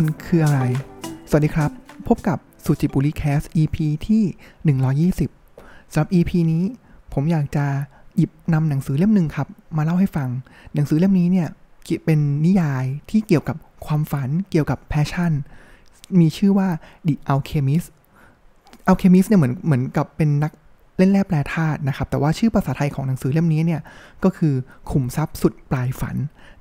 คุณคืออะไร สวัสดีครับ พบกับสุจิบุรีแคส EP ที่ 120สำหรับ EP นี้ ผมอยากจะหยิบนำหนังสือเล่มหนึ่งครับ มาเล่าให้ฟัง หนังสือเล่มนี้เนี่ยเป็นนิยายที่เกี่ยวกับความฝันเกี่ยวกับ passion มีชื่อว่า The Alchemist Alchemist เนี่ยเหมือนเหมือนกับเป็นนัก เล่นแร่แปรธาตุนะครับ แต่ว่าชื่อภาษาไทยของหนังสือเล่มนี้เนี่ยก็คือขุมทรัพย์สุดปลายฝัน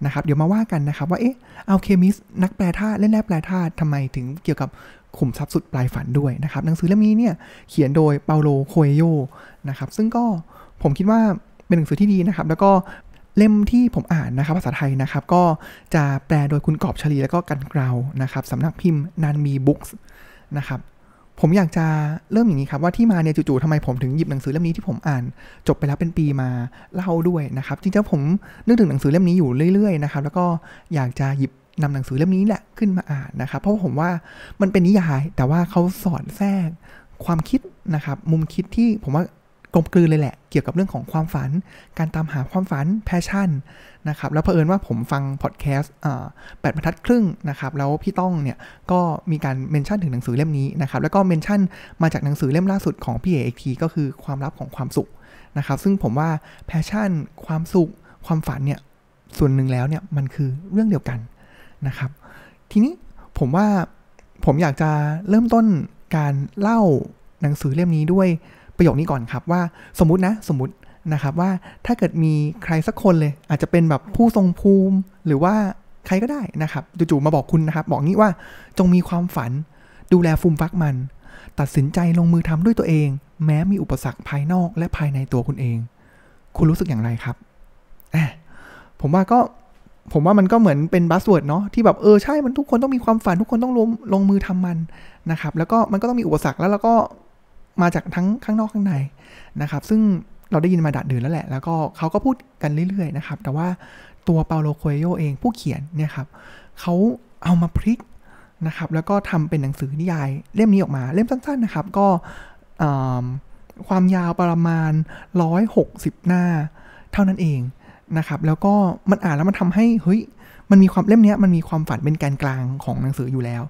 นะครับ เดี๋ยวมาว่ากันนะครับว่าเอ๊ะ Alchemist นักแปรธาตุเล่นแร่แปรธาตุทำไมถึงเกี่ยวกับขุมทรัพย์สุดปลายฝันด้วยนะครับ หนังสือเล่มนี้เนี่ยเขียนโดยเปาโลโคเอลโญนะครับ ซึ่งก็ผมคิดว่าเป็นหนังสือที่ดีนะครับ แล้วก็เล่มที่ผมอ่านนะครับภาษาไทยนะครับ ก็จะแปลโดยคุณกอบชลีแล้วก็กันเกลานะครับสำนักพิมพ์นานมีบุ๊คส์นะครับ ผมอยากจะเริ่มอย่างนี้ครับว่าที่มาเนี่ยจู่ๆทำไมผมถึงหยิบหนังสือเล่มนี้ที่ผมอ่าน จบไปแล้วเป็นปีมาเล่าด้วยนะครับจริงๆผมนึกถึงหนังสือเล่มนี้อยู่เรื่อยๆนะครับแล้วก็อยากจะหยิบนำหนังสือเล่มนี้แหละขึ้นมาอ่านนะครับ เพราะผมว่ามันเป็นนิยาย แต่ว่าเขาสอนแทรกความคิดนะครับ มุมคิดที่ผมว่า กลมกลืนเลยแหละ เกี่ยวกับเรื่องของความฝัน การตามหาความฝัน passion นะครับ แล้วเผอิญว่าผมฟังพอดแคสต์แปดบรรทัดครึ่งนะครับ แล้วพี่ต้องเนี่ยก็มีการ mention ถึงหนังสือเล่มนี้นะครับ แล้วก็ mentionมาจากหนังสือเล่มล่าสุดของพี่เอกทีก็คือความลับของความสุขนะครับ ซึ่งผมว่าแพชชั่น ความสุข ความฝันเนี่ย ส่วนหนึ่งแล้วเนี่ยมันคือเรื่องเดียวกันนะครับ ทีนี้ผมว่าผมอยากจะเริ่มต้นการเล่าหนังสือเล่มนี้ด้วย ประโยคนี้ก่อนครับว่าสมมตินะสมมตินะครับว่าถ้าเกิดมีใครสักคนเลย อาจจะเป็นแบบผู้ทรงภูมิหรือว่าใครก็ได้นะครับจู่ๆมาบอกคุณนะครับบอกงี้ว่าจงมีความฝัน ดูแลฟูมฟักมัน ตัดสินใจลงมือทำด้วยตัวเอง แม้มีอุปสรรคภายนอกและภายในตัวคุณเอง คุณรู้สึกอย่างไรครับผมว่าก็ผมว่ามันก็เหมือนเป็น buzzword เนาะที่แบบเออใช่มันทุกคนต้องมีความฝันทุกคนต้องลงลงมือทำมันนะครับ แล้วก็มันก็ต้องมีอุปสรรคแล้วแล้วก็ มาจากทั้งข้างนอกข้างในนะครับ ซึ่งเราได้ยินมาดาษดื่นแล้วแหละ แล้วก็เขาก็พูดกันเรื่อยๆนะครับ แต่ว่าตัวเปาโลโคเอโยเองผู้เขียนเนี่ยครับเขาเอามาพลิกนะครับ แล้วก็ทำเป็นหนังสือนิยายเล่มนี้ออกมา เล่มสั้นๆนะครับ ก็ความยาวประมาณ 160 หน้า เท่านั้นเองนะครับ แล้วก็มันอ่านแล้วมันทำให้เฮ้ยมันมีความเล่มนี้มันมีความฝันเป็นแกนกลางของหนังสืออยู่แล้ว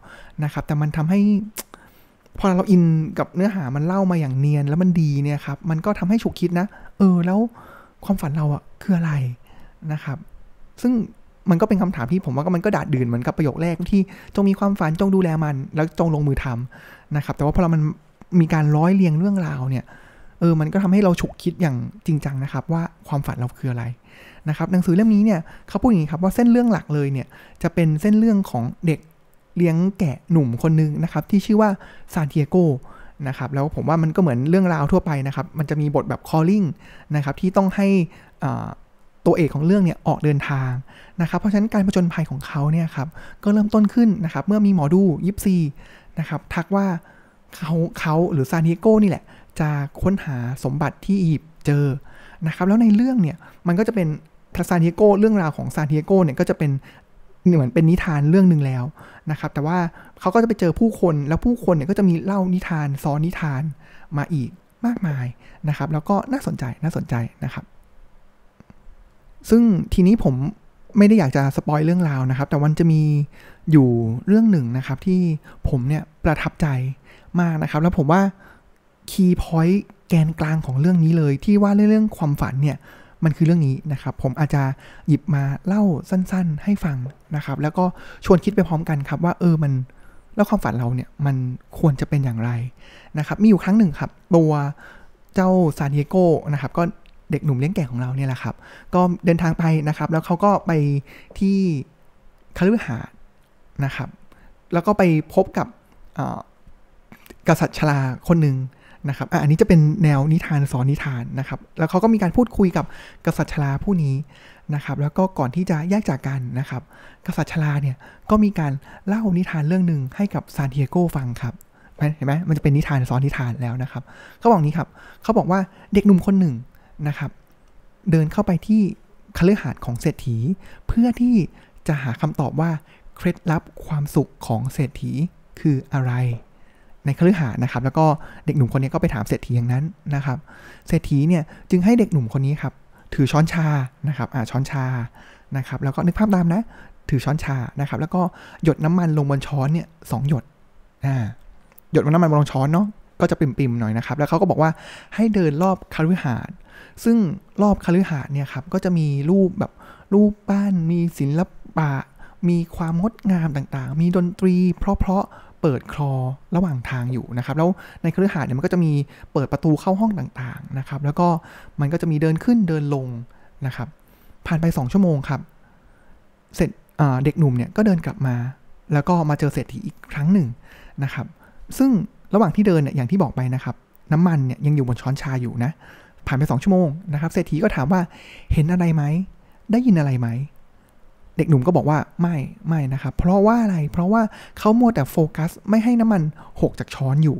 นะครับ แต่มันทำให้ พอเราอินกับเนื้อหามันเล่ามาอย่างเนียนแล้วมันดีเนี่ยครับ มันก็ทำให้ฉุกคิดนะ เออ แล้วความฝันเราอะคืออะไรนะครับ ซึ่งมันก็เป็นคำถามที่ผมว่าก็มันก็ดาดดื่นเหมือนกับประโยคแรกที่จงมีความฝันจงดูแลมัน แล้วจงลงมือทำนะครับ แต่ว่าพอเรามันมีการร้อยเรียงเรื่องราวเนี่ย เออ มันก็ทำให้เราฉุกคิดอย่างจริงจังนะครับ ว่าความฝันเราคืออะไรนะครับ หนังสือเล่มนี้เนี่ยเขาพูดอย่างนี้ครับว่าเส้นเรื่องหลักเลยเนี่ยจะเป็นเส้นเรื่องของเด็ก เลี้ยงแกะหนุ่มคนนึงนะครับที่ชื่อว่าซานเทียโกนะครับแล้วผมว่ามันก็เหมือนเรื่องราวทั่วไปนะครับมันจะมีบทแบบ calling นะครับที่ต้องให้ตัวเอกของเรื่องเนี่ยออกเดินทางนะครับ เพราะฉะนั้นการผจญภัยของเขาเนี่ยครับก็เริ่มต้นขึ้นนะครับเมื่อมีหมอดูยิปซีนะครับทักว่าเขาเขาหรือซานเทียโกนี่แหละ จะค้นหาสมบัติที่อียิปต์เจอนะครับแล้วในเรื่องเนี่ยมันก็จะเป็นซานเทียโกเรื่องราวของซานเทียโกเนี่ยก็จะเป็น เหมือนเป็นนิทานเรื่องหนึ่งแล้วนะครับ แต่ว่าเขาก็จะไปเจอผู้คนแล้วผู้คนเนี่ยก็จะมีเล่านิทานซ้อนนิทานมาอีกมากมายนะครับ แล้วก็น่าสนใจน่าสนใจนะครับ ซึ่งทีนี้ผมไม่ได้อยากจะสปอยเรื่องราวนะครับ แต่วันจะมีอยู่เรื่องหนึ่งนะครับ ที่ผมเนี่ยประทับใจมากนะครับ แล้วผมว่าคีย์พอยต์แกนกลางของเรื่องนี้เลย ที่ว่าเรื่องความฝันเนี่ย มันคือเรื่องนี้นะครับ ผมอาจจะหยิบมาเล่าสั้น ๆ ให้ฟังนะครับ แล้วก็ชวนคิดไปพร้อมกันครับว่าเออมันแล้วความฝันเราเนี่ยมันควรจะเป็นอย่างไรนะครับ มีอยู่ครั้งหนึ่งครับ ตัวเจ้าซานดิเอโกนะครับ ก็เด็กหนุ่มเลี้ยงแก่ของเราเนี่ยแหละครับ ก็เดินทางไปนะครับ แล้วเขาก็ไปที่คาลือหานะครับ แล้วก็ไปพบกับกษัตริย์ชลาคนหนึ่ง นะครับอันนี้จะเป็นแนวนิทานสอนนิทานนะครับ แล้วเขาก็มีการพูดคุยกับกษัตริย์ชลาผู้นี้นะครับ แล้วก็ก่อนที่จะแยกจากกันนะครับ กษัตริย์ชลาเนี่ยก็มีการเล่านิทานเรื่องหนึ่งให้กับซานเทียโกฟังครับเห็นไหมมันจะเป็นนิทานสอนนิทานแล้วนะครับเขาบอกนี้ครับเขาบอกว่าเด็กหนุ่มคนหนึ่งนะครับ เดินเข้าไปที่คฤหาสน์ของเศรษฐี เพื่อที่จะหาคำตอบว่าเคล็ดลับความสุขของเศรษฐีคืออะไร ในคฤหาสน์นะครับ แล้วก็เด็กหนุ่มคนนี้ก็ไปถามเศรษฐีอย่างนั้นนะครับ เศรษฐีเนี่ยจึงให้เด็กหนุ่มคนนี้ครับถือช้อนชานะครับอ่าช้อนชานะครับ แล้วก็นึกภาพตามนะ ถือช้อนชานะครับ แล้วก็หยดน้ำมันลงบนช้อนเนี่ยสองหยดอ่าหยดน้ำมันบนช้อนเนาะก็จะปิ่มๆหน่อยนะครับ แล้วเขาก็บอกว่าให้เดินรอบคาฤหาสน์ซึ่งรอบคาฤหาสน์เนี่ยครับก็จะมีรูปแบบรูปบ้านมีศิลปะ มีความงดงามต่างๆ มีดนตรี เพราะๆ เปิดคลอระหว่างทางอยู่นะครับ แล้วในคฤหาสน์เนี่ยมันก็จะมีเปิดประตูเข้าห้องต่างๆนะครับ แล้วก็มันก็จะมีเดินขึ้นเดินลงนะครับ ผ่านไป 2 ชั่วโมงครับ เสร็จเด็กหนุ่มเนี่ยก็เดินกลับมา แล้วก็มาเจอเศรษฐีอีกครั้งหนึ่งนะครับ ซึ่งระหว่างที่เดินเนี่ยอย่างที่บอกไปนะครับ น้ำมันเนี่ยยังอยู่บนช้อนชาอยู่นะ ผ่านไป 2 ชั่วโมงนะครับ เศรษฐีก็ถามว่าเห็นอะไรไหม ได้ยินอะไรไหม เด็กหนุ่มก็บอกว่าไม่ไม่นะครับ เพราะว่าอะไรเพราะว่าเขามัวแต่โฟกัส ไม่ให้น้ำมันหกจากช้อนอยู่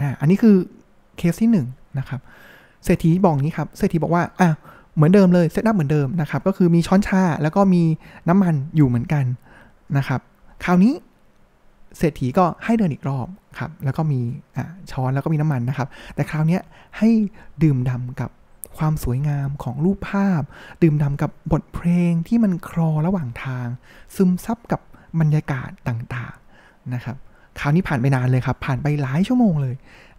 อ่าอันนี้คือเคสที่1นะครับเศรษฐีบอกงี้ครับเศรษฐีบอกว่าอะเหมือนเดิมเลย setup เหมือนเดิมนะครับ ก็คือมีช้อนชาแล้วก็มีน้ำมันอยู่เหมือนกันนะครับ คราวนี้เศรษฐีก็ให้เดินอีกรอบครับ แล้วก็มีช้อนแล้วก็มีน้ำมันนะครับ แต่คราวนี้ให้ดื่มด่ากับ ความสวยงามของรูปภาพ ดื่มด่ากับบทเพลงที่มันคลอระหว่างทาง ซึมซับกับบรรยากาศต่างๆนะครับคราวนี้ผ่านไปนานเลยครับ ผ่านไปหลายชั่วโมงเลย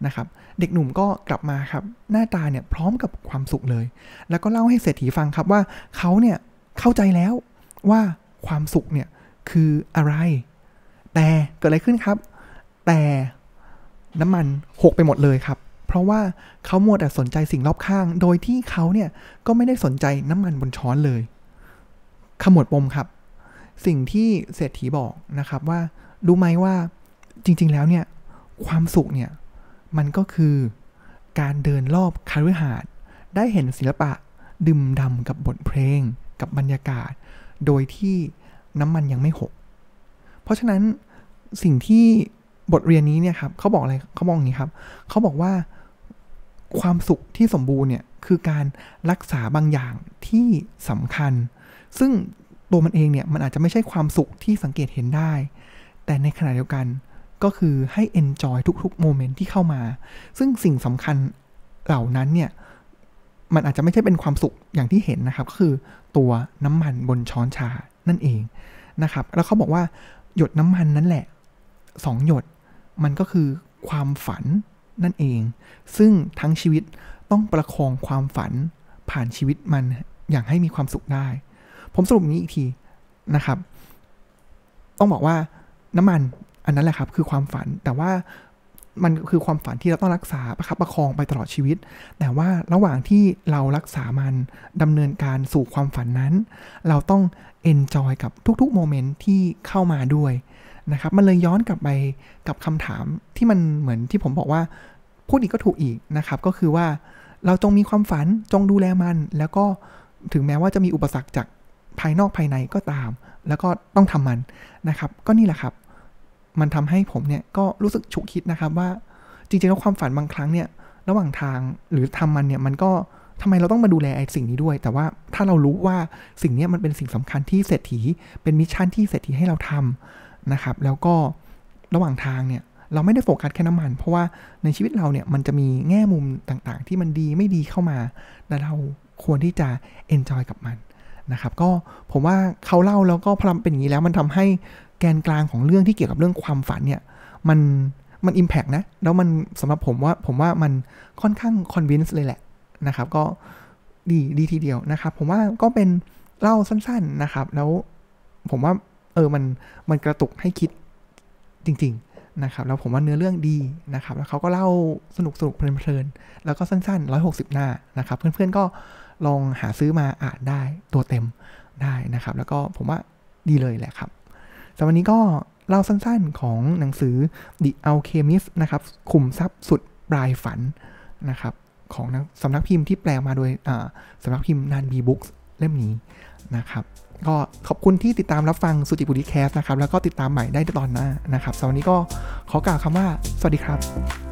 นะครับ เด็กหนุ่มก็กลับมาครับ หน้าตาเนี่ยพร้อมกับความสุขเลย แล้วก็เล่าให้เศรษฐีฟังครับว่าเขาเนี่ยเข้าใจแล้วว่าความสุขเนี่ยคืออะไร แต่เกิดอะไรขึ้นครับ แต่น้ำมันหกไปหมดเลยครับ เพราะว่าเขามัวแต่สนใจสิ่งรอบข้าง โดยที่เขาเนี่ยก็ไม่ได้สนใจน้ำมันบนช้อนเลย ขมวดปมครับ สิ่งที่เศรษฐีบอกนะครับว่ารู้ไหมว่าจริง ๆ แล้วเนี่ยความสุขเนี่ยมันก็คือการเดินรอบคาฤหาสน์ได้เห็นศิลปะดื่มดำกับบทเพลง กับบรรยากาศ โดยที่น้ำมันยังไม่หก เพราะฉะนั้นสิ่งที่ บทเรียนนี้เนี่ยครับเขาบอกอะไรเขาบอกอย่างนี้ครับเขาบอกว่าความสุขที่สมบูรณ์เนี่ยคือการรักษาบางอย่างที่สำคัญ ซึ่งตัวมันเองเนี่ยมันอาจจะไม่ใช่ความสุขที่สังเกตเห็นได้ แต่ในขณะเดียวกันก็คือให้ enjoy ทุกๆโมเมนต์ที่เข้ามา ซึ่งสิ่งสำคัญเหล่านั้นเนี่ย มันอาจจะไม่ใช่เป็นความสุขอย่างที่เห็นนะครับ ก็คือตัวน้ำมันบนช้อนชานั่นเองนะครับ แล้วเขาบอกว่าหยดน้ำมันนั่นแหละสองหยด มันก็คือความฝันนั่นเอง ซึ่งทั้งชีวิตต้องประคองความฝันผ่านชีวิตมันอย่างให้มีความสุขได้ ผมสรุปนี้อีกทีนะครับ ต้องบอกว่าน้ำมันอันนั้นแหละครับคือความฝันแต่ว่ามันคือความฝันที่เราต้องรักษาประคับประคองไปตลอดชีวิต แต่ว่าระหว่างที่เรารักษามันดำเนินการสู่ความฝันนั้น เราต้อง enjoy กับทุกๆ moment ที่เข้ามาด้วย นะครับ มันเลยย้อนกลับไปกับคำถามที่มันเหมือนที่ผมบอกว่า พูดอีกก็ถูกอีกนะครับ ก็คือว่าเราจงมีความฝันจงดูแลมัน แล้วก็ถึงแม้ว่าจะมีอุปสรรคจากภายนอกภายในก็ตาม แล้วก็ต้องทำมันนะครับ ก็นี่แหละครับ มันทำให้ผมเนี่ยก็รู้สึกฉุกคิดนะครับว่าจริงๆแล้วความฝันบางครั้งเนี่ยระหว่างทางหรือทำมันเนี่ยมันก็ทำไมเราต้องมาดูแลไอ้สิ่งนี้ด้วย แต่ว่าถ้าเรารู้ว่าสิ่งนี้มันเป็นสิ่งสำคัญที่เศรษฐีเป็น mission ที่เศรษฐีให้เราทำ นะครับ แล้วก็ระหว่างทางเนี่ยเราไม่ได้โฟกัสแค่น้ำมัน เพราะว่าในชีวิตเราเนี่ยมันจะมีแง่มุมต่างๆ ที่มันดีไม่ดีเข้ามาและเราควรที่จะenjoy กับมันนะครับ ก็ผมว่าเขาเล่าแล้วก็พลังเป็นอย่างนี้แล้วมันทำให้แกนกลางของเรื่องที่เกี่ยวกับเรื่องความฝันเนี่ยมันมัน impact นะ แล้วมันสำหรับผมว่าผมว่ามันค่อนข้าง convince เลยแหละนะครับ ก็ดีดีทีเดียวนะครับ ผมว่าก็เป็นเล่าสั้น ๆนะครับ แล้วผมว่า เออมันมันกระตุกให้คิดจริง ๆนะครับ แล้วผมว่าเนื้อเรื่องดีนะครับ แล้วเขาก็เล่าสนุกสนุกเพลินๆแล้วก็สั้นๆ 160 หน้านะครับ เพื่อนๆก็ลองหาซื้อมาอ่านได้ตัวเต็มได้นะครับ แล้วก็ผมว่าดีเลยแหละครับสำหรับวันนี้ก็เล่าสั้นๆของหนังสือ The Alchemist นะครับขุมทรัพย์สุดปลายฝันนะครับ ของสำนักพิมพ์ที่แปลมาโดยสำนักพิมพ์นานบีบุ๊กเล่มนี้ นะครับ ก็ขอบคุณที่ติดตามรับฟังสุจิบุรีแคสนะครับ แล้วก็ติดตามใหม่ได้ตอนหน้านะครับสำหรับวันนี้ก็ขอกล่าวคำว่า สวัสดีครับ